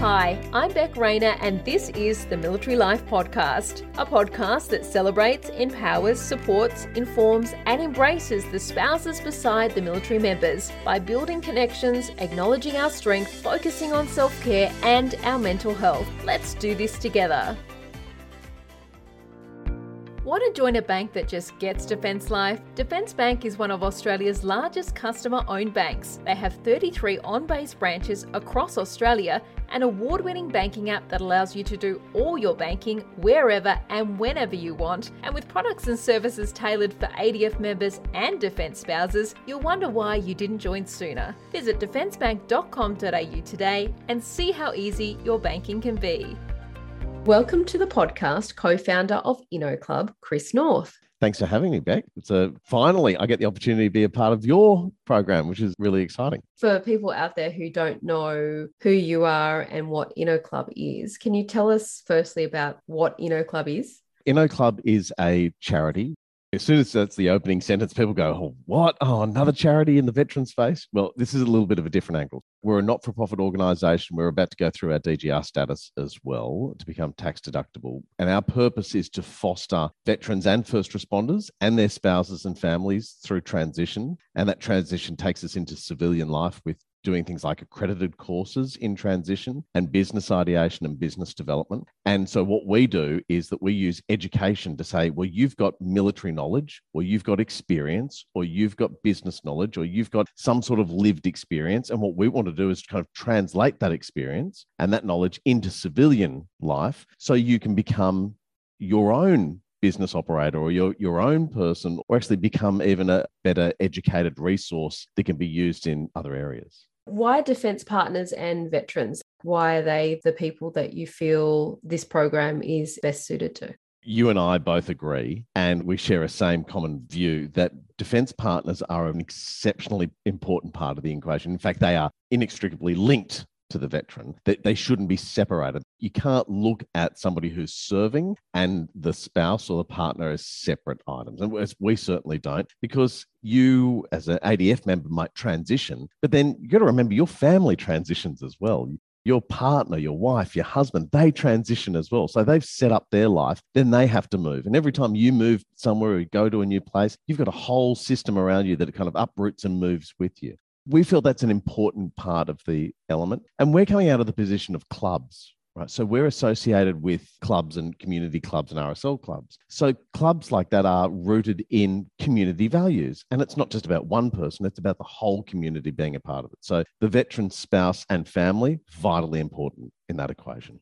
Hi, I'm Beck Rayner, and this is the Military Life Podcast, a podcast that celebrates, empowers, supports, informs, and embraces the spouses beside the military members by building connections, acknowledging our strength, focusing on self care and our mental health. Let's do this together. Want to join a bank that just gets Defence Life? Defence Bank is one of Australia's largest customer owned banks. They have 33 on base branches across Australia, an award winning banking app that allows you to do all your banking wherever and whenever you want. And with products and services tailored for ADF members and Defence spouses, you'll wonder why you didn't join sooner. Visit defencebank.com.au today and see how easy your banking can be. Welcome to the podcast, co-founder of Inno Club, Chris North. Thanks for having me, Beck. It's a finally I get the opportunity to be a part of your program, which is really exciting. For people out there who don't know who you are and what Inno Club is, can you tell us firstly about what Inno Club is? Inno Club is a charity as soon as that's the opening sentence, people go, oh, What? Oh, another charity in the veteran space? Well, this is a little bit of a different angle. We're a not for profit organization. We're about to go through our DGR status as well to become tax deductible. And our purpose is to foster veterans and first responders and their spouses and families through transition. And that transition takes us into civilian life with doing things like accredited courses in transition and business ideation and business development. And so, what we do is that we use education to say, well, you've got military knowledge, or you've got experience, or you've got business knowledge, or you've got some sort of lived experience. And what we want to do is kind of translate that experience and that knowledge into civilian life so you can become your own business operator or your, your own person or actually become even a better educated resource that can be used in other areas. Why defence partners and veterans? Why are they the people that you feel this program is best suited to? You and I both agree, and we share a same common view that defence partners are an exceptionally important part of the equation. In fact, they are inextricably linked to the veteran that they shouldn't be separated. You can't look at somebody who's serving and the spouse or the partner as separate items. And we certainly don't, because you as an ADF member might transition, but then you got to remember your family transitions as well. Your partner, your wife, your husband, they transition as well. So they've set up their life, then they have to move. And every time you move somewhere or go to a new place, you've got a whole system around you that kind of uproots and moves with you we feel that's an important part of the element. And we're coming out of the position of clubs, right? So we're associated with clubs and community clubs and RSL clubs. So clubs like that are rooted in community values. And it's not just about one person, it's about the whole community being a part of it. So the veteran spouse and family, vitally important in that equation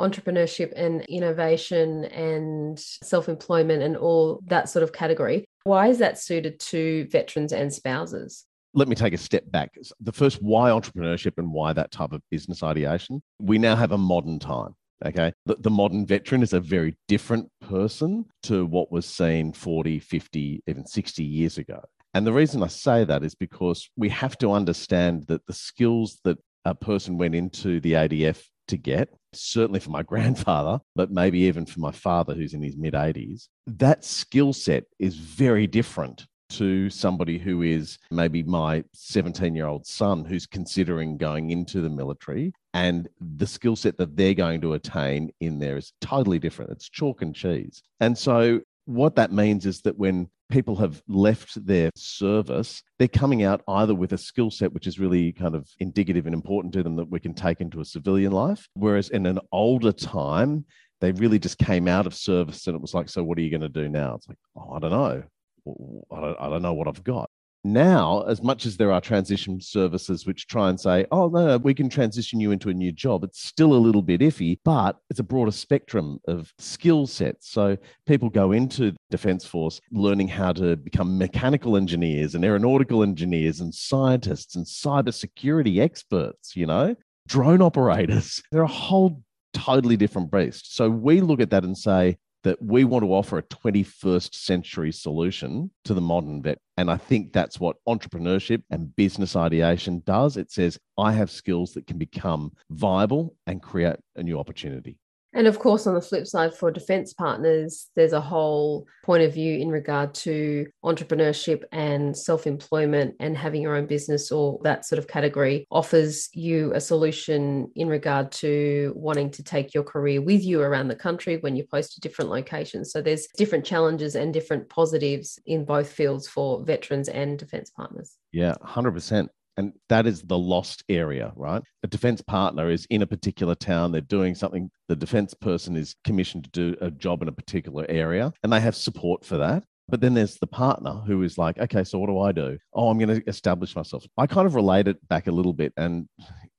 entrepreneurship and innovation and self employment and all that sort of category. Why is that suited to veterans and spouses? Let me take a step back. The first, why entrepreneurship and why that type of business ideation? We now have a modern time. Okay. The, the, modern veteran is a very different person to what was seen 40, 50, even 60 years ago. And the reason I say that is because we have to understand that the skills that a person went into the ADF to get, certainly for my grandfather, but maybe even for my father who's in his mid 80s, that skill set is very different to somebody who is maybe my 17 year old son who's considering going into the military and the skill set that they're going to attain in there is totally different. It's chalk and cheese. And so what that means is that when people have left their service they're coming out either with a skill set which is really kind of indicative and important to them that we can take into a civilian life whereas in an older time they really just came out of service and it was like so what are you going to do now? It's like oh i don't know I don't, I don't know what I've got. Now, as much as there are transition services which try and say, oh, no, no, we can transition you into a new job, it's still a little bit iffy, but it's a broader spectrum of skill sets. So people go into Defence Force learning how to become mechanical engineers and aeronautical engineers and scientists and cybersecurity experts, you know, drone operators. They're a whole totally different beast. So we look at that and say, that we want to offer a 21st century solution to the modern vet. And I think that's what entrepreneurship and business ideation does. It says, I have skills that can become viable and create a new opportunity. And of course, on the flip side, for defence partners, there's a whole point of view in regard to entrepreneurship and self employment and having your own business or that sort of category offers you a solution in regard to wanting to take your career with you around the country when you post to different locations. So there's different challenges and different positives in both fields for veterans and defence partners. Yeah, 100%. And that is the lost area, right? A defense partner is in a particular town, they're doing something, the defense person is commissioned to do a job in a particular area, and they have support for that. But then there's the partner who is like, okay, so what do I do? Oh, I'm going to establish myself. I kind of relate it back a little bit. And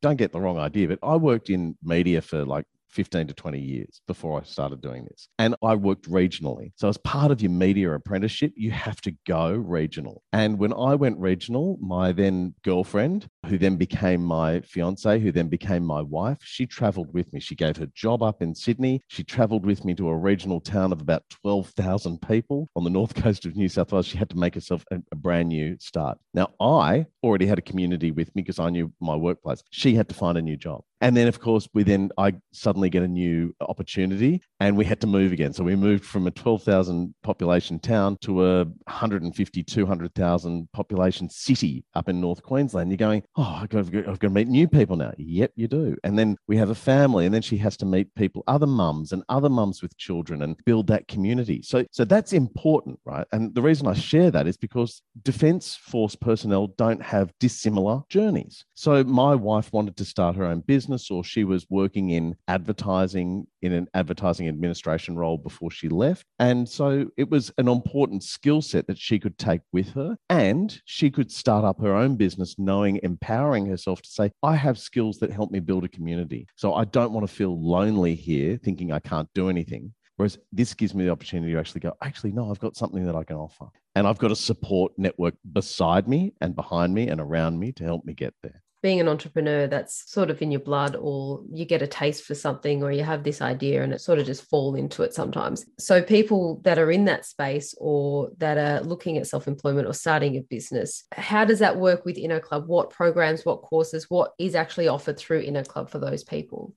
don't get the wrong idea, but I worked in media for like 15 to 20 years before I started doing this. And I worked regionally. So, as part of your media apprenticeship, you have to go regional. And when I went regional, my then girlfriend, who then became my fiance, who then became my wife, she traveled with me. She gave her job up in Sydney. She traveled with me to a regional town of about 12,000 people on the north coast of New South Wales. She had to make herself a, a brand new start. Now, I already had a community with me because I knew my workplace. She had to find a new job. And then, of course, we then I suddenly get a new opportunity, and we had to move again. So we moved from a twelve thousand population town to a 150, 200,000 population city up in North Queensland. You're going, oh, I've got, I've got to meet new people now. Yep, you do. And then we have a family, and then she has to meet people, other mums, and other mums with children, and build that community. So, so that's important, right? And the reason I share that is because Defence Force personnel don't have dissimilar journeys. So my wife wanted to start her own business business or she was working in advertising in an advertising administration role before she left. And so it was an important skill set that she could take with her. And she could start up her own business, knowing, empowering herself to say, I have skills that help me build a community. So I don't want to feel lonely here thinking I can't do anything. Whereas this gives me the opportunity to actually go, actually, no, I've got something that I can offer. And I've got a support network beside me and behind me and around me to help me get there being an entrepreneur that's sort of in your blood or you get a taste for something or you have this idea and it sort of just fall into it sometimes. So people that are in that space or that are looking at self-employment or starting a business how does that work with Inno Club? What programs what courses what is actually offered through Inno Club for those people?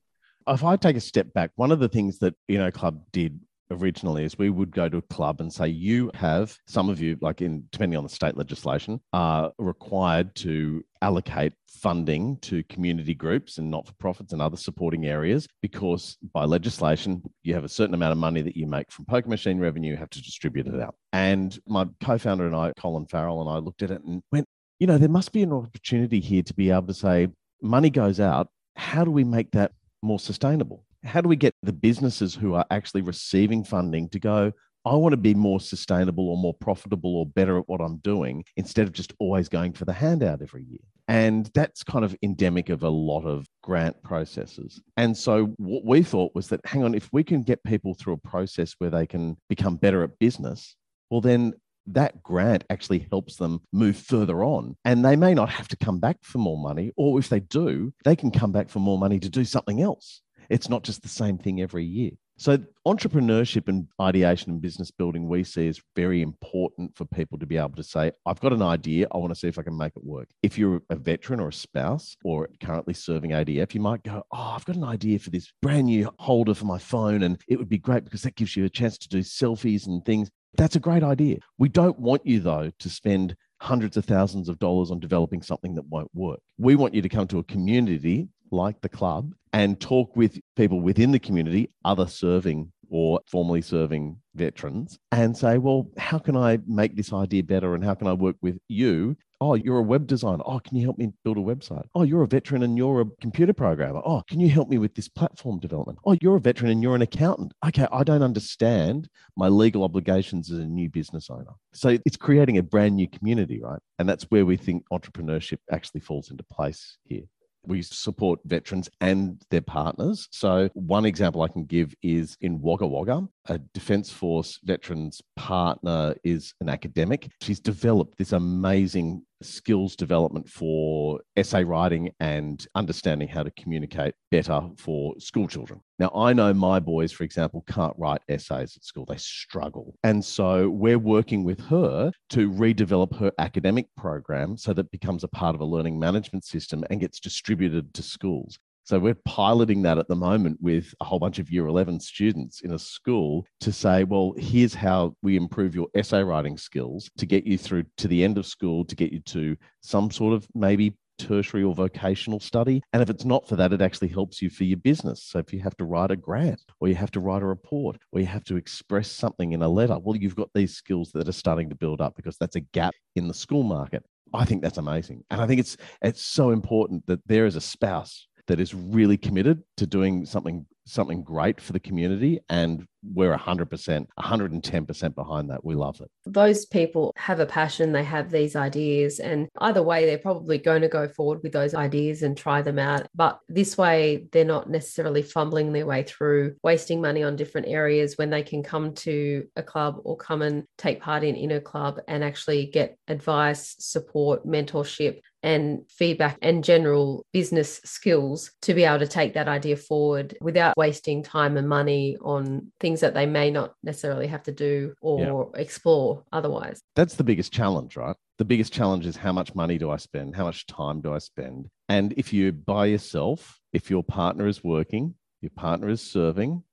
If i take a step back one of the things that Inno Club did originally is we would go to a club and say you have some of you like in depending on the state legislation are required to allocate funding to community groups and not for profits and other supporting areas because by legislation you have a certain amount of money that you make from poker machine revenue you have to distribute it out. And my co-founder and I Colin Farrell and I looked at it and went you know there must be an opportunity here to be able to say money goes out. How do we make that more sustainable how do we get the businesses who are actually receiving funding to go, I want to be more sustainable or more profitable or better at what I'm doing instead of just always going for the handout every year. And that's kind of endemic of a lot of grant processes. And so what we thought was that, hang on, if we can get people through a process where they can become better at business, well, then that grant actually helps them move further on. And they may not have to come back for more money, or if they do, they can come back for more money to do something else. It's not just the same thing every year. So, entrepreneurship and ideation and business building we see is very important for people to be able to say, I've got an idea. I want to see if I can make it work. If you're a veteran or a spouse or currently serving ADF, you might go, Oh, I've got an idea for this brand new holder for my phone. And it would be great because that gives you a chance to do selfies and things. That's a great idea. We don't want you, though, to spend hundreds of thousands of dollars on developing something that won't work. We want you to come to a community like the club and talk with people within the community, other serving or formerly serving veterans, and say, well, how can I make this idea better and how can I work with you? Oh, you're a web designer. Oh, can you help me build a website? Oh, you're a veteran and you're a computer programmer. Oh, can you help me with this platform development? Oh, you're a veteran and you're an accountant. Okay, I don't understand my legal obligations as a new business owner. So it's creating a brand new community, right? And that's where we think entrepreneurship actually falls into place here we support veterans and their partners. So, one example I can give is in Wagga Wagga, a Defence Force veterans partner is an academic. She's developed this amazing skills development for essay writing and understanding how to communicate better for school children. Now, I know my boys, for example, can't write essays at school, they struggle. And so we're working with her to redevelop her academic program so that it becomes a part of a learning management system and gets distributed to schools. So we're piloting that at the moment with a whole bunch of year 11 students in a school to say, well, here's how we improve your essay writing skills to get you through to the end of school, to get you to some sort of maybe tertiary or vocational study. And if it's not for that, it actually helps you for your business. So if you have to write a grant or you have to write a report or you have to express something in a letter, well, you've got these skills that are starting to build up because that's a gap in the school market. I think that's amazing. And I think it's it's so important that there is a spouse that is really committed to doing something something great for the community and we're 100% 110% behind that. We love it. Those people have a passion. They have these ideas and either way they're probably going to go forward with those ideas and try them out. But this way they're not necessarily fumbling their way through wasting money on different areas when they can come to a club or come and take part in Inno Club and actually get advice support mentorship and feedback and general business skills to be able to take that idea forward without wasting time and money on things that they may not necessarily have to do or yeah. explore otherwise. That's the biggest challenge, right? The biggest challenge is how much money do I spend? How much time do I spend? And if you're by yourself, if your partner is working, your partner is serving,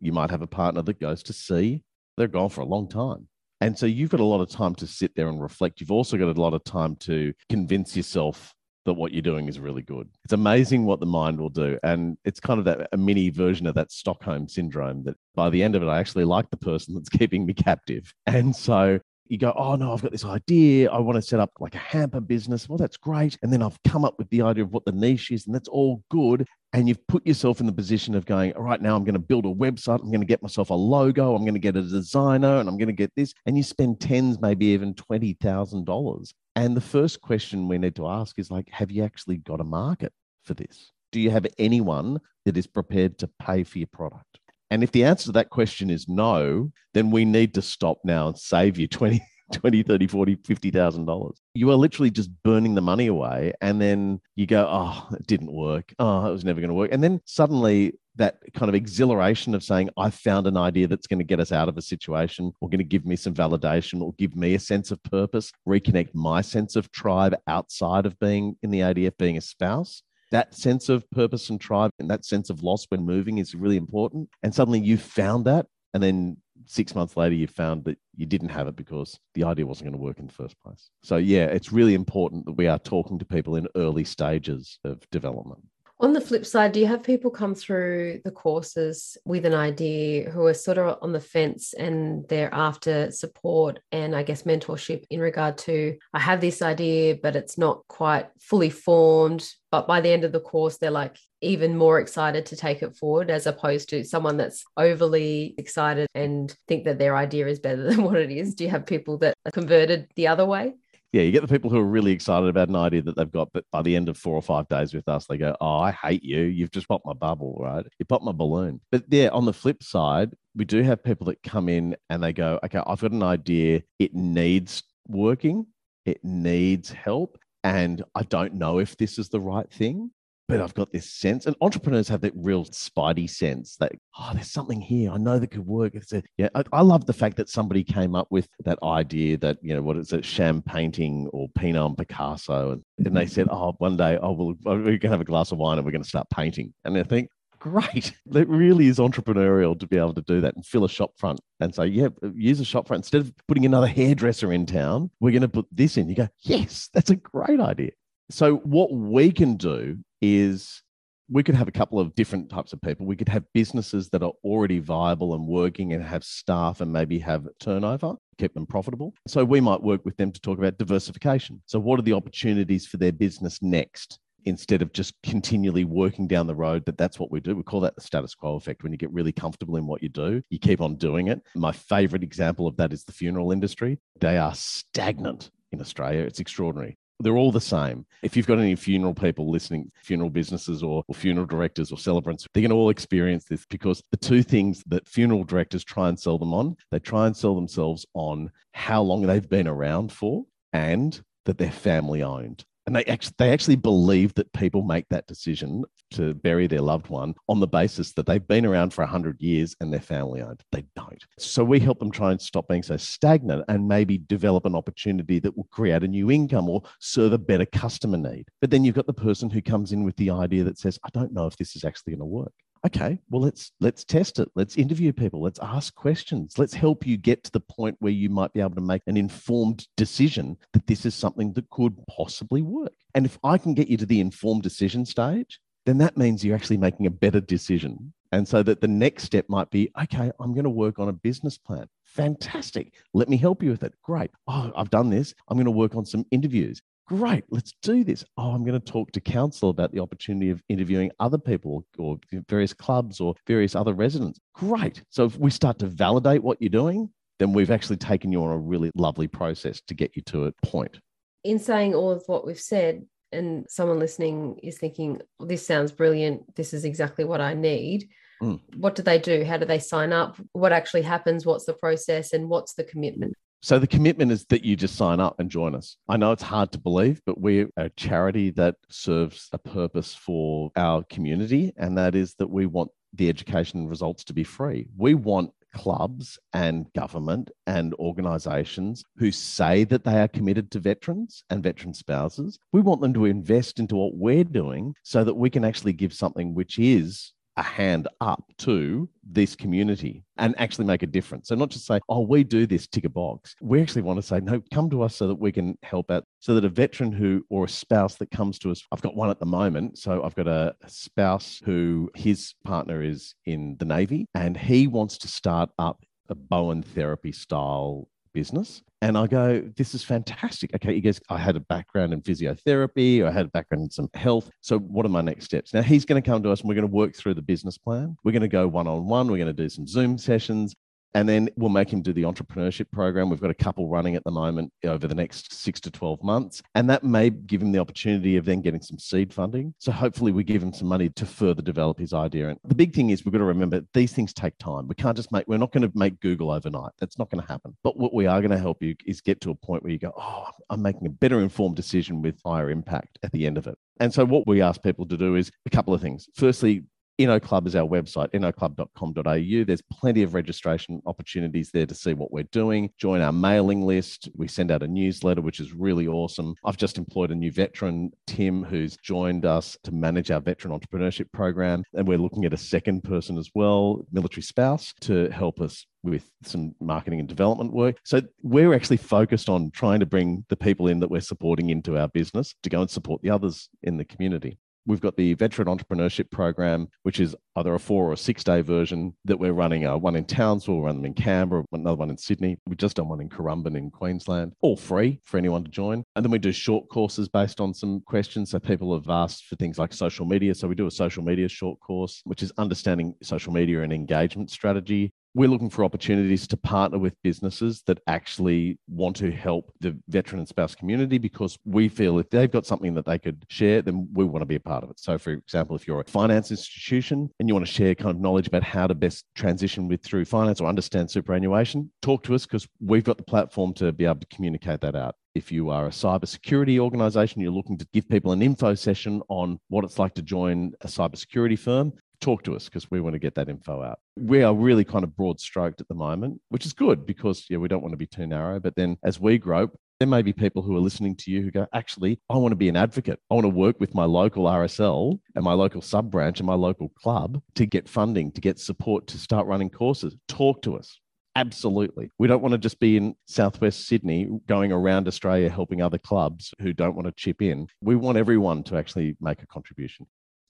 you might have a partner that goes to sea, they're gone for a long time. And so you've got a lot of time to sit there and reflect. You've also got a lot of time to convince yourself that what you're doing is really good. It's amazing what the mind will do. And it's kind of that a mini version of that Stockholm syndrome that by the end of it, I actually like the person that's keeping me captive. And so you go, oh no, I've got this idea. I want to set up like a hamper business. Well, that's great. And then I've come up with the idea of what the niche is, and that's all good. And you've put yourself in the position of going, all right, now I'm going to build a website. I'm going to get myself a logo. I'm going to get a designer and I'm going to get this. And you spend tens, maybe even $20,000. And the first question we need to ask is like, have you actually got a market for this? Do you have anyone that is prepared to pay for your product? And if the answer to that question is no, then we need to stop now and save you 20, 20 30, 40, 50,000 dollars. You are literally just burning the money away. And then you go, oh, it didn't work. Oh, it was never going to work. And then suddenly that kind of exhilaration of saying, I found an idea that's going to get us out of a situation or going to give me some validation or give me a sense of purpose, reconnect my sense of tribe outside of being in the ADF, being a spouse that sense of purpose and tribe and that sense of loss when moving is really important. And suddenly you found that. And then six months later, you found that you didn't have it because the idea wasn't going to work in the first place. So, yeah, it's really important that we are talking to people in early stages of development. On the flip side, do you have people come through the courses with an idea who are sort of on the fence and they're after support and I guess mentorship in regard to, I have this idea, but it's not quite fully formed. But by the end of the course, they're like even more excited to take it forward as opposed to someone that's overly excited and think that their idea is better than what it is. Do you have people that are converted the other way? Yeah, you get the people who are really excited about an idea that they've got, but by the end of four or five days with us, they go, Oh, I hate you. You've just popped my bubble, right? You popped my balloon. But yeah, on the flip side, we do have people that come in and they go, Okay, I've got an idea. It needs working, it needs help. And I don't know if this is the right thing but I've got this sense, and entrepreneurs have that real spidey sense that oh, there's something here. I know that could work. It's a, yeah, I, I, love the fact that somebody came up with that idea that you know what is it, sham painting or Pinot and Picasso, and, and they said, oh, one day, oh, well, oh, we're going to have a glass of wine and we're going to start painting, and I think. Great. It really is entrepreneurial to be able to do that and fill a shop front and say, yeah, use a shop front. Instead of putting another hairdresser in town, we're going to put this in. You go, yes, that's a great idea. So, what we can do is we could have a couple of different types of people. We could have businesses that are already viable and working and have staff and maybe have turnover, keep them profitable. So, we might work with them to talk about diversification. So, what are the opportunities for their business next? Instead of just continually working down the road, that that's what we do. We call that the status quo effect. When you get really comfortable in what you do, you keep on doing it. My favorite example of that is the funeral industry. They are stagnant in Australia. It's extraordinary they're all the same. If you've got any funeral people listening, funeral businesses or, or, funeral directors or celebrants, they're going to all experience this because the two things that funeral directors try and sell them on, they try and sell themselves on how long they've been around for and that they're family owned. And they actually, they actually believe that people make that decision to bury their loved one on the basis that they've been around for 100 years and they're family owned. They don't. So we help them try and stop being so stagnant and maybe develop an opportunity that will create a new income or serve a better customer need. But then you've got the person who comes in with the idea that says, I don't know if this is actually going to work okay well let's let's test it. Let's interview people. Let's ask questions. Let's help you get to the point where you might be able to make an informed decision that this is something that could possibly work. And if i can get you to the informed decision stage then that means you're actually making a better decision. And so that the next step might be okay i'm going to work on a business plan. Fantastic. Let me help you with it. Great. Oh i've done this. I'm going to work on some interviews great, let's do this. Oh, I'm going to talk to council about the opportunity of interviewing other people or various clubs or various other residents. Great. So if we start to validate what you're doing, then we've actually taken you on a really lovely process to get you to a point. In saying all of what we've said, and someone listening is thinking, this sounds brilliant. This is exactly what I need. Mm. What do they do? How do they sign up? What actually happens? What's the process? And what's the commitment? So the commitment is that you just sign up and join us. I know it's hard to believe, but we're a charity that serves a purpose for our community, and that is that we want the education results to be free. We want clubs and government and organizations who say that they are committed to veterans and veteran spouses. We want them to invest into what we're doing so that we can actually give something which is a hand up to this community and actually make a difference. So not just say, oh, we do this, tick a box. We actually want to say, no, come to us so that we can help out. So that a veteran who or a spouse that comes to us, I've got one at the moment. So I've got a spouse who his partner is in the Navy and he wants to start up a Bowen therapy style business. And I go, this is fantastic. Okay, he goes, I had a background in physiotherapy, I had a background in some health. So, what are my next steps? Now, he's going to come to us and we're going to work through the business plan. We're going to go one on one, we're going to do some Zoom sessions. And then we'll make him do the entrepreneurship program. We've got a couple running at the moment over the next six to 12 months. And that may give him the opportunity of then getting some seed funding. So hopefully we give him some money to further develop his idea. And the big thing is we've got to remember these things take time. We can't just make, we're not going to make Google overnight. That's not going to happen. But what we are going to help you is get to a point where you go, oh, I'm making a better informed decision with higher impact at the end of it. And so what we ask people to do is a couple of things. Firstly, Inno Club is our website, innoclub.com.au. There's plenty of registration opportunities there to see what we're doing. Join our mailing list. We send out a newsletter, which is really awesome. I've just employed a new veteran, Tim, who's joined us to manage our veteran entrepreneurship program. And we're looking at a second person as well, military spouse, to help us with some marketing and development work. So we're actually focused on trying to bring the people in that we're supporting into our business to go and support the others in the community. We've got the Veteran Entrepreneurship Program, which is either a four or six day version that we're running. Uh, one in Townsville, we'll run them in Canberra, another one in Sydney. We've just done one in Currumbin in Queensland, all free for anyone to join. And then we do short courses based on some questions. So people have asked for things like social media. So we do a social media short course, which is understanding social media and engagement strategy we're looking for opportunities to partner with businesses that actually want to help the veteran and spouse community because we feel if they've got something that they could share, then we want to be a part of it. So, for example, if you're a finance institution and you want to share kind of knowledge about how to best transition with through finance or understand superannuation, talk to us because we've got the platform to be able to communicate that out if you are a cybersecurity organization, you're looking to give people an info session on what it's like to join a cybersecurity firm, talk to us because we want to get that info out. We are really kind of broad stroked at the moment, which is good because yeah, we don't want to be too narrow. But then as we grow, there may be people who are listening to you who go, actually, I want to be an advocate. I want to work with my local RSL and my local sub branch and my local club to get funding, to get support, to start running courses. Talk to us. Absolutely. We don't want to just be in Southwest Sydney going around Australia helping other clubs who don't want to chip in. We want everyone to actually make a contribution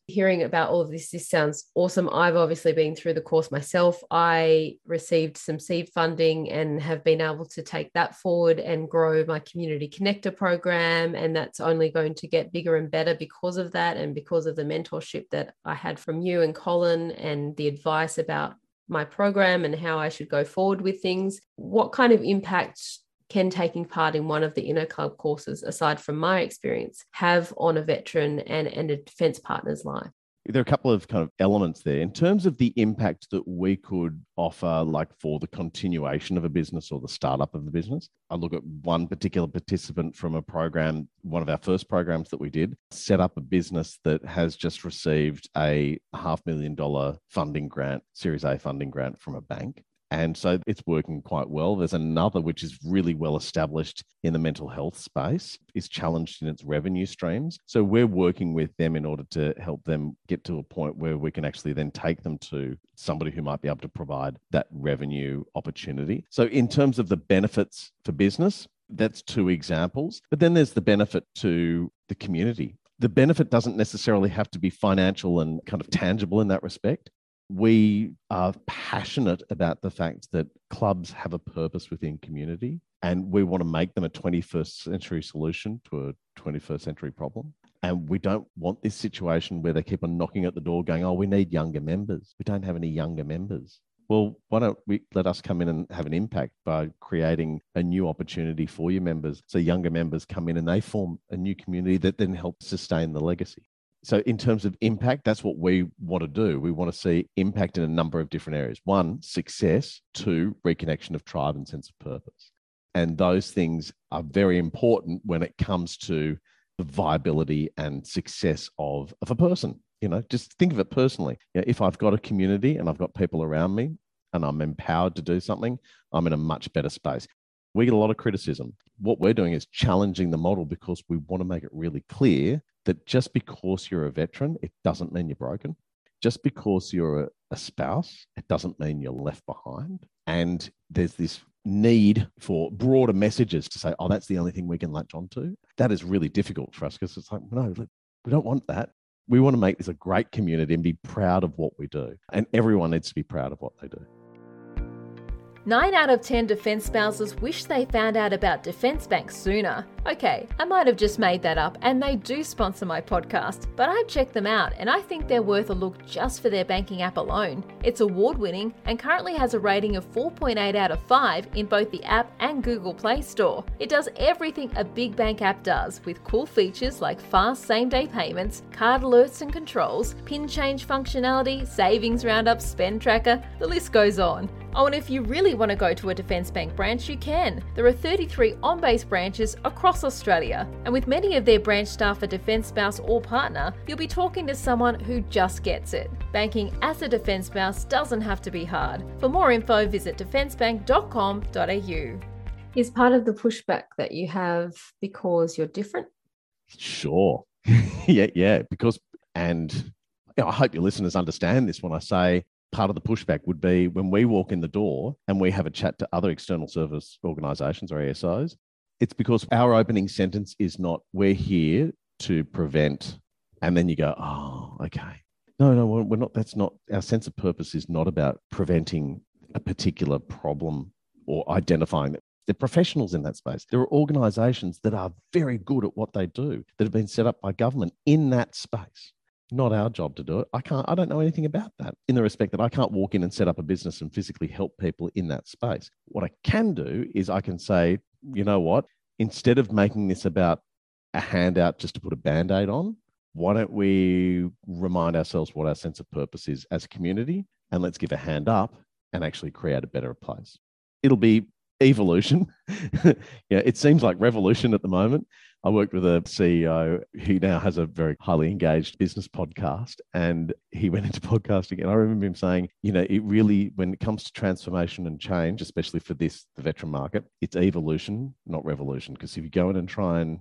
hearing about all of this, this sounds awesome. I've obviously been through the course myself. I received some seed funding and have been able to take that forward and grow my community connector program. And that's only going to get bigger and better because of that and because of the mentorship that I had from you and Colin and the advice about my program and how I should go forward with things. What kind of impact can taking part in one of the Inno Club courses, aside from my experience, have on a veteran and, and a defence partner's life? there are a couple of kind of elements there in terms of the impact that we could offer, like for the continuation of a business or the startup of the business. I look at one particular participant from a program, one of our first programs that we did, set up a business that has just received a half million dollar funding grant, Series A funding grant from a bank. And so it's working quite well. There's another which is really well established in the mental health space, is challenged in its revenue streams. So we're working with them in order to help them get to a point where we can actually then take them to somebody who might be able to provide that revenue opportunity. So, in terms of the benefits for business, that's two examples. But then there's the benefit to the community. The benefit doesn't necessarily have to be financial and kind of tangible in that respect we are passionate about the fact that clubs have a purpose within community and we want to make them a 21st century solution to a 21st century problem. And we don't want this situation where they keep on knocking at the door going, oh, we need younger members. We don't have any younger members. Well, why don't we let us come in and have an impact by creating a new opportunity for your members? So younger members come in and they form a new community that then helps sustain the legacy so in terms of impact that's what we want to do. We want to see impact in a number of different areas. One success. Two reconnection of tribe and sense of purpose. And those things are very important when it comes to the viability and success of, of a person you know? Just think of it personally. You know, if i've got a community and i've got people around me and i'm empowered to do something i'm in a much better space. We get a lot of criticism. What we're doing is challenging the model because we want to make it really clear that just because you're a veteran, it doesn't mean you're broken. Just because you're a, a spouse, it doesn't mean you're left behind. And there's this need for broader messages to say, oh, that's the only thing we can latch onto. That is really difficult for us because it's like, no, we don't want that. We want to make this a great community and be proud of what we do. And everyone needs to be proud of what they do. 9 out of 10 defence spouses wish they found out about Defence Bank sooner. Okay, I might have just made that up, and they do sponsor my podcast, but I've checked them out and I think they're worth a look just for their banking app alone. It's award winning and currently has a rating of 4.8 out of 5 in both the app and Google Play Store. It does everything a big bank app does, with cool features like fast same day payments, card alerts and controls, pin change functionality, savings roundup, spend tracker, the list goes on. Oh, and if you really want to go to a Defence Bank branch, you can. There are 33 on base branches across Australia, and with many of their branch staff a Defence spouse or partner, you'll be talking to someone who just gets it. Banking as a Defence spouse doesn't have to be hard. For more info, visit defencebank.com.au. Is part of the pushback that you have because you're different? Sure. yeah, yeah. Because, and you know, I hope your listeners understand this when I say part of the pushback would be when we walk in the door and we have a chat to other external service organizations or ASOs, it's because our opening sentence is not, we're here to prevent. And then you go, oh, okay. No, no, we're not. That's not our sense of purpose is not about preventing a particular problem or identifying it. They're professionals in that space. There are organizations that are very good at what they do that have been set up by government in that space not our job to do it. I can't, I don't know anything about that in the respect that I can't walk in and set up a business and physically help people in that space. What I can do is I can say, you know what, instead of making this about a handout just to put a band aid on, why don't we remind ourselves what our sense of purpose is as a community and let's give a hand up and actually create a better place. It'll be evolution. yeah, it seems like revolution at the moment. I worked with a CEO who now has a very highly engaged business podcast, and he went into podcasting. And I remember him saying, you know, it really, when it comes to transformation and change, especially for this, the veteran market, it's evolution, not revolution. Because if you go in and try and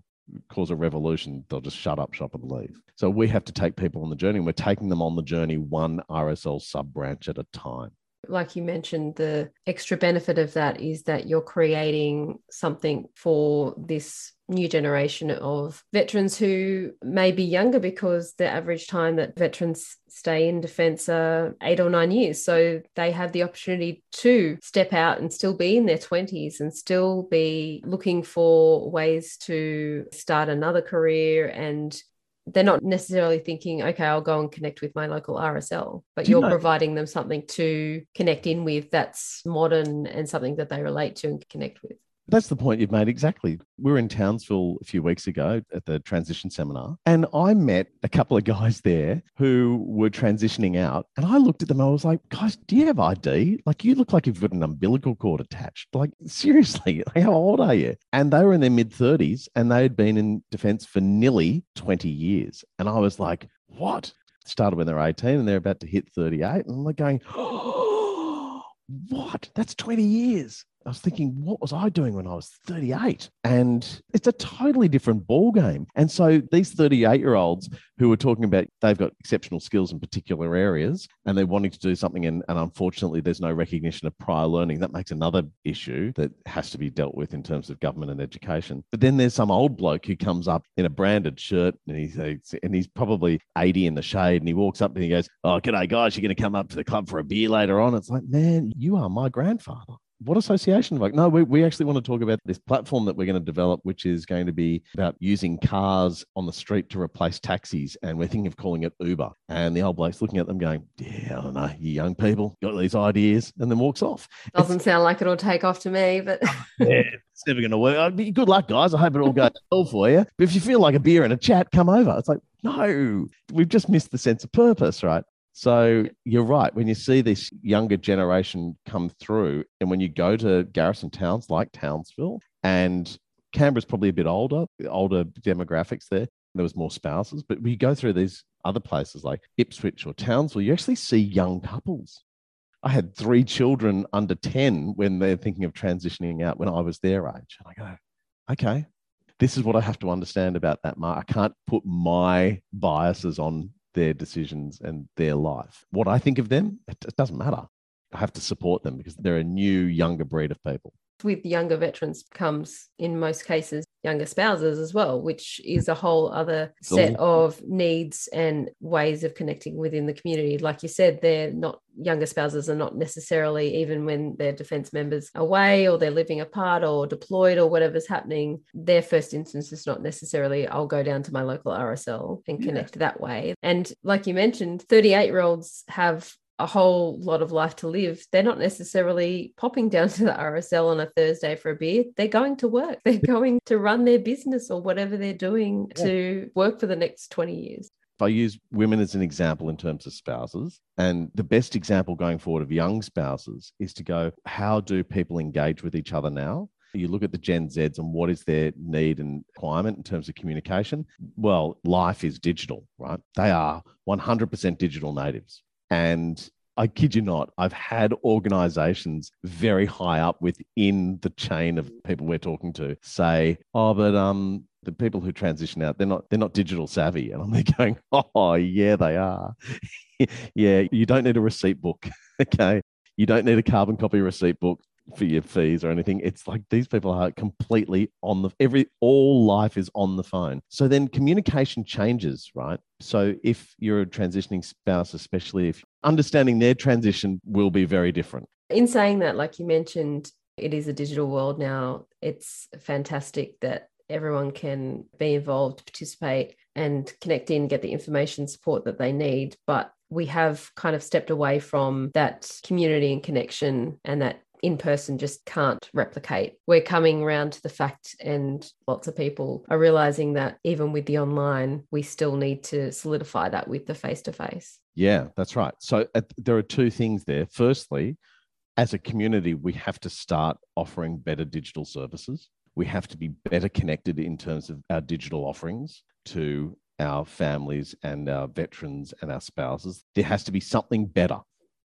cause a revolution, they'll just shut up shop and leave. So we have to take people on the journey, and we're taking them on the journey one RSL sub branch at a time like you mentioned, the extra benefit of that is that you're creating something for this new generation of veterans who may be younger because the average time that veterans stay in defence are eight or nine years. So they have the opportunity to step out and still be in their 20s and still be looking for ways to start another career and they're not necessarily thinking, okay, I'll go and connect with my local RSL, but you're you know, providing them something to connect in with that's modern and something that they relate to and connect with. That's the point you've made exactly. We were in Townsville a few weeks ago at the transition seminar, and I met a couple of guys there who were transitioning out. And I looked at them and I was like, guys, do you have ID? Like, you look like you've got an umbilical cord attached. Like, seriously, how old are you? And they were in their mid 30s and they had been in defense for nearly 20 years. And I was like, what? Started when they're 18 and they're about to hit 38. And I'm like going, oh, what? That's 20 years. I was thinking, what was I doing when I was 38? And it's a totally different ball game. And so these 38 year olds who are talking about they've got exceptional skills in particular areas and they're wanting to do something, and, and unfortunately, there's no recognition of prior learning. That makes another issue that has to be dealt with in terms of government and education. But then there's some old bloke who comes up in a branded shirt and he's and he's probably 80 in the shade and he walks up and he goes, "Oh, g'day guys, you're going to come up to the club for a beer later on." It's like, man, you are my grandfather what association like no we, we actually want to talk about this platform that we're going to develop which is going to be about using cars on the street to replace taxis and we're thinking of calling it uber. And the old bloke's looking at them going yeah i don't know you young people got these ideas and then walks off. Doesn't it's, sound like it'll take off to me but yeah, it's never going to work uh, good luck guys. I hope it all goes well for you. But if you feel like a beer and a chat come over. It's like no we've just missed the sense of purpose right so you're right. When you see this younger generation come through, and when you go to garrison towns like Townsville, and Canberra's probably a bit older, older demographics there. There was more spouses, but we go through these other places like Ipswich or Townsville, you actually see young couples. I had three children under 10 when they're thinking of transitioning out when I was their age. And I go, okay, this is what I have to understand about that. I can't put my biases on their decisions and their life. What I think of them, it, doesn't matter. I have to support them because they're a new, younger breed of people with younger veterans comes in most cases younger spouses as well which is a whole other set of needs and ways of connecting within the community like you said they're not younger spouses are not necessarily even when their defense members away or they're living apart or deployed or whatever's happening their first instance is not necessarily i'll go down to my local rsl and connect yeah. that way and like you mentioned 38 year olds have a whole lot of life to live, they're not necessarily popping down to the RSL on a Thursday for a beer. They're going to work. They're going to run their business or whatever they're doing yeah. to work for the next 20 years. If I use women as an example in terms of spouses, and the best example going forward of young spouses is to go, how do people engage with each other now? You look at the Gen Zs and what is their need and requirement in terms of communication? Well, life is digital, right? They are 100% digital natives and I kid you not, I've had organizations very high up within the chain of people we're talking to say, oh, but um, the people who transition out, they're not they're not digital savvy. And I'm there going, oh yeah, they are. yeah, you don't need a receipt book. okay. You don't need a carbon copy receipt book for your fees or anything. It's like these people are completely on the every all life is on the phone. So then communication changes, right? So if you're a transitioning spouse, especially if understanding their transition will be very different. In saying that, like you mentioned, it is a digital world now. It's fantastic that everyone can be involved, participate, and connect in, get the information support that they need. But we have kind of stepped away from that community and connection and that in person just can't replicate. We're coming around to the fact, and lots of people are realizing that even with the online, we still need to solidify that with the face to face. Yeah, that's right. So uh, there are two things there. Firstly, as a community, we have to start offering better digital services. We have to be better connected in terms of our digital offerings to our families and our veterans and our spouses. There has to be something better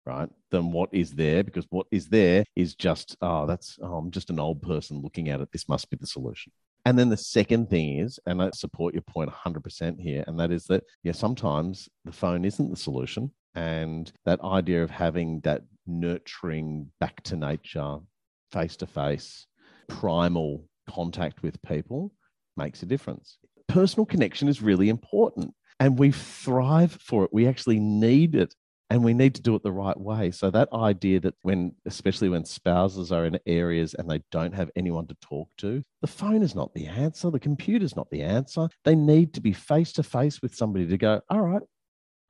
right, than what is there because what is there is just, oh, that's, oh, I'm just an old person looking at it. This must be the solution. And then the second thing is, and I support your point 100% here, and that is that, yeah, sometimes the phone isn't the solution. And that idea of having that nurturing back to nature, face to face, primal contact with people makes a difference. Personal connection is really important and we thrive for it. We actually need it and we need to do it the right way so that idea that when especially when spouses are in areas and they don't have anyone to talk to the phone is not the answer the computer's not the answer they need to be face to face with somebody to go all right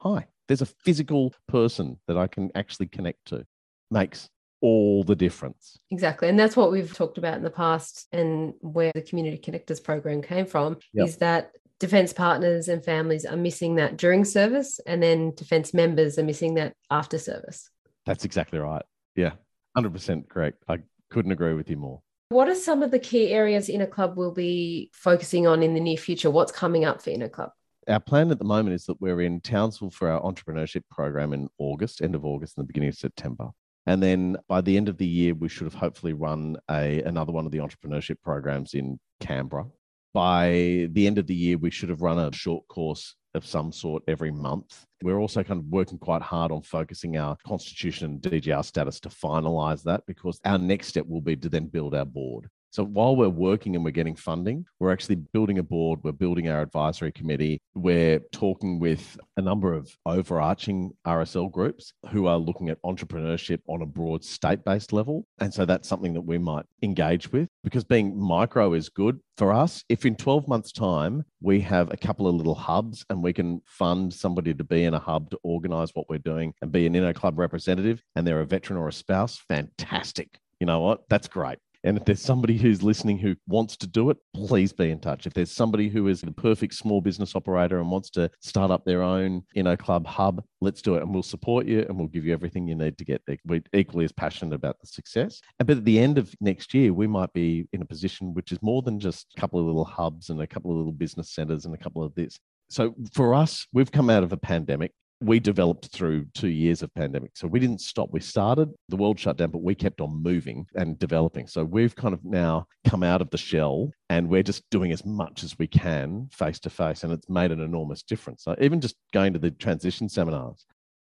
hi there's a physical person that i can actually connect to makes all the difference. Exactly. And that's what we've talked about in the past and where the Community Connectors program came from yep. is that defence partners and families are missing that during service, and then defence members are missing that after service. That's exactly right. Yeah, 100% correct. I couldn't agree with you more. What are some of the key areas Inno Club will be focusing on in the near future? What's coming up for Inno Club? Our plan at the moment is that we're in Townsville for our entrepreneurship program in August, end of August, and the beginning of September. And then by the end of the year, we should have hopefully run a another one of the entrepreneurship programs in Canberra by the end of the year, we should have run a short course of some sort every month. We're also kind of working quite hard on focusing our constitution and DGR status to finalize that because our next step will be to then build our board. So while we're working and we're getting funding, we're actually building a board, we're building our advisory committee, we're talking with a number of overarching RSL groups who are looking at entrepreneurship on a broad state based level. And so that's something that we might engage with because being micro is good for us. If in 12 months' time we have a couple of little hubs and we can fund somebody to be in a hub to organize what we're doing and be an Inno Club representative and they're a veteran or a spouse, fantastic. You know what? That's great. And if there's somebody who's listening who wants to do it, please be in touch. If there's somebody who is the perfect small business operator and wants to start up their own, you know, club hub, let's do it. And we'll support you and we'll give you everything you need to get there. We're equally as passionate about the success. But at the end of next year, we might be in a position which is more than just a couple of little hubs and a couple of little business centers and a couple of this. So for us, we've come out of a pandemic we developed through two years of pandemic. So we didn't stop. We started, the world shut down, but we kept on moving and developing. So we've kind of now come out of the shell and we're just doing as much as we can face to face. And it's made an enormous difference. So even just going to the transition seminars,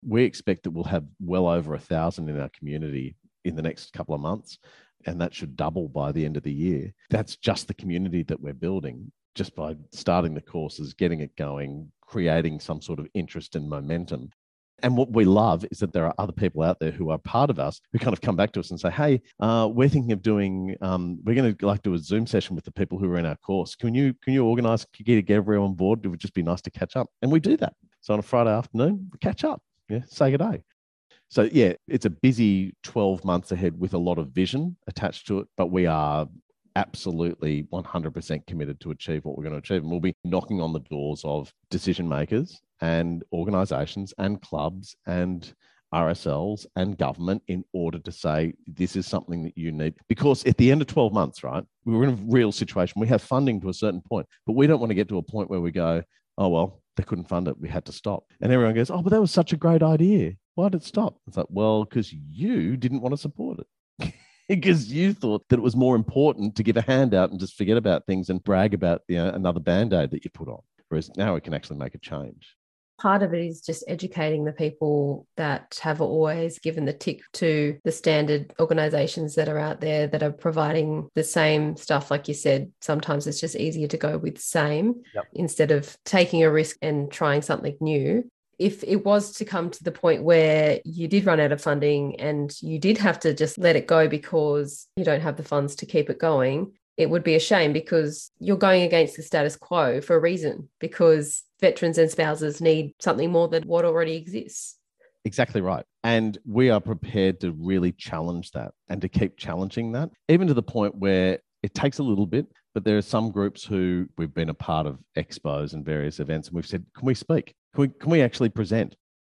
we expect that we'll have well over a thousand in our community in the next couple of months. And that should double by the end of the year. That's just the community that we're building just by starting the courses, getting it going, creating some sort of interest and momentum. And what we love is that there are other people out there who are part of us who kind of come back to us and say, "Hey, uh, we're thinking of doing. Um, we're going to like do a Zoom session with the people who are in our course. Can you can you organise get get everyone on board? It would just be nice to catch up." And we do that. So on a Friday afternoon, catch up. Yeah, say good day. So yeah, it's a busy 12 months ahead with a lot of vision attached to it, but we are absolutely 100% committed to achieve what we're going to achieve. And we'll be knocking on the doors of decision makers and organizations and clubs and RSLs and government in order to say this is something that you need. Because at the end of 12 months, right, we're in a real situation. We have funding to a certain point, but we don't want to get to a point where we go, oh, well, they couldn't fund it. We had to stop. And everyone goes, oh, but that was such a great idea. Why did it stop? It's like, well, because you didn't want to support it. because you thought that it was more important to give a handout and just forget about things and brag about you know, another band aid that you put on. Whereas now it can actually make a change. Part of it is just educating the people that have always given the tick to the standard organizations that are out there that are providing the same stuff. Like you said, sometimes it's just easier to go with same yep. instead of taking a risk and trying something new if it was to come to the point where you did run out of funding and you did have to just let it go because you don't have the funds to keep it going, it would be a shame because you're going against the status quo for a reason because veterans and spouses need something more than what already exists. Exactly right. And we are prepared to really challenge that and to keep challenging that, even to the point where it takes a little bit, but there are some groups who we've been a part of expos and various events, and we've said, Can we speak? Can we, can we actually present?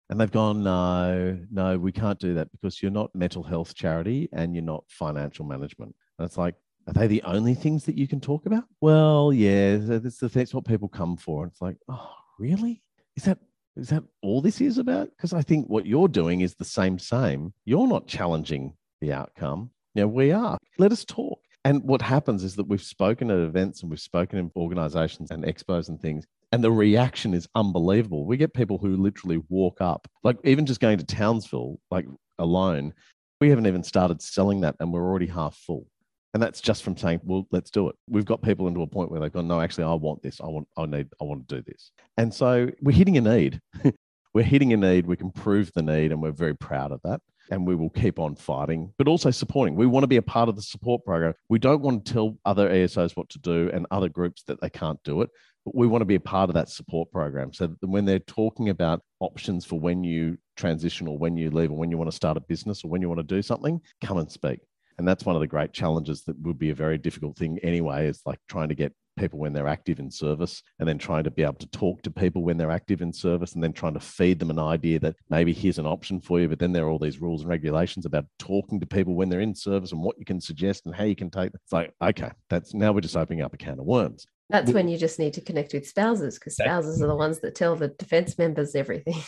And they've gone, no, no, we can't do that because you're not mental health charity and you're not financial management. And it's like, are they the only things that you can talk about? Well, yeah, that's, that's what people come for. And it's like, oh, really? Is that is that all this is about? Because I think what you're doing is the same, same. You're not challenging the outcome. Now we are. Let us talk. And what happens is that we've spoken at events and we've spoken in organizations and expos and things, and the reaction is unbelievable. We get people who literally walk up, like even just going to Townsville, like alone. We haven't even started selling that, and we're already half full. And that's just from saying, well, let's do it. We've got people into a point where they've gone, no, actually, I want this. I want, I need, I want to do this. And so we're hitting a need. we're hitting a need. We can prove the need, and we're very proud of that. And we will keep on fighting, but also supporting. We want to be a part of the support program. We don't want to tell other ASOs what to do and other groups that they can't do it but we want to be a part of that support program. So when they're talking about options for when you transition or when you leave or when you want to start a business or when you want to do something, come and speak. And that's one of the great challenges that would be a very difficult thing anyway, is like trying to get people when they're active in service and then trying to be able to talk to people when they're active in service and then trying to feed them an idea that maybe here's an option for you but then there are all these rules and regulations about talking to people when they're in service and what you can suggest and how you can take it's like okay that's now we're just opening up a can of worms. That's when you just need to connect with spouses because spouses are the ones that tell the defense members everything.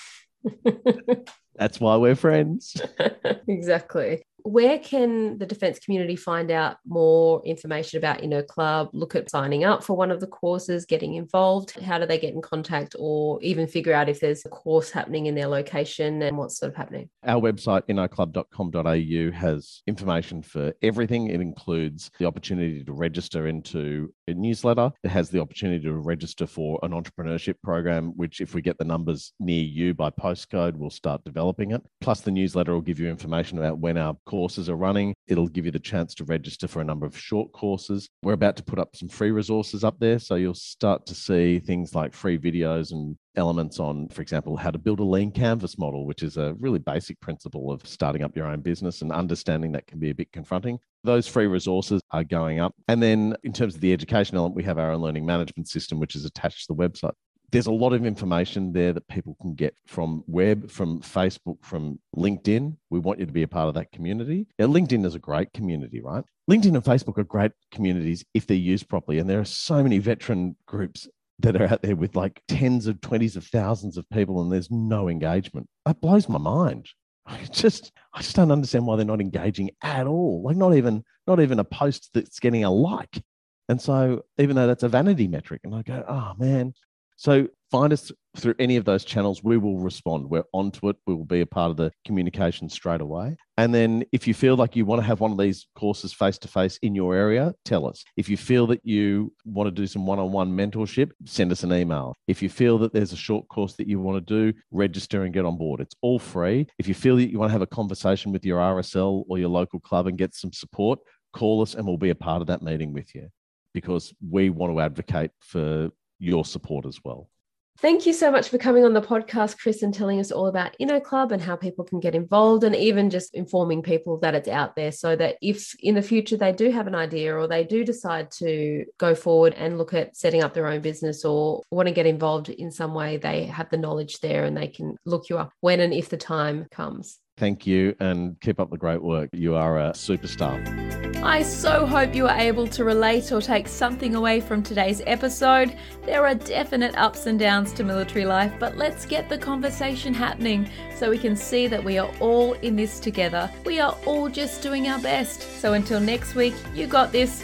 That's why we're friends. Exactly where can the defence community find out more information about Inno Club, look at signing up for one of the courses, getting involved? How do they get in contact or even figure out if there's a course happening in their location and what's sort of happening? Our website, innoclub.com.au, has information for everything. It includes the opportunity to register into a newsletter. It has the opportunity to register for an entrepreneurship program, which, if we get the numbers near you by postcode, we'll start developing it. Plus, the newsletter will give you information about when our courses are running. It'll give you the chance to register for a number of short courses. We're about to put up some free resources up there. So you'll start to see things like free videos and elements on, for example, how to build a lean canvas model, which is a really basic principle of starting up your own business and understanding that can be a bit confronting. Those free resources are going up. And then in terms of the education element, we have our own learning management system, which is attached to the website there's a lot of information there that people can get from web, from Facebook, from LinkedIn. We want you to be a part of that community. Now, LinkedIn is a great community, right? LinkedIn and Facebook are great communities if they're used properly. And there are so many veteran groups that are out there with like tens of twenties of thousands of people and there's no engagement. That blows my mind. I just I just don't understand why they're not engaging at all. Like not even not even a post that's getting a like. And so even though that's a vanity metric, and I go, oh man, so find us through any of those channels. We will respond. We're onto it. We will be a part of the communication straight away. And then if you feel like you want to have one of these courses face to face in your area, tell us. If you feel that you want to do some one on one mentorship, send us an email. If you feel that there's a short course that you want to do, register and get on board. It's all free. If you feel that you want to have a conversation with your RSL or your local club and get some support, call us and we'll be a part of that meeting with you because we want to advocate for your support as well. Thank you so much for coming on the podcast, Chris, and telling us all about Inno Club and how people can get involved, and even just informing people that it's out there so that if in the future they do have an idea or they do decide to go forward and look at setting up their own business or want to get involved in some way, they have the knowledge there and they can look you up when and if the time comes. Thank you and keep up the great work. You are a superstar. I so hope you are able to relate or take something away from today's episode. There are definite ups and downs to military life, but let's get the conversation happening so we can see that we are all in this together. We are all just doing our best. So until next week, you got this.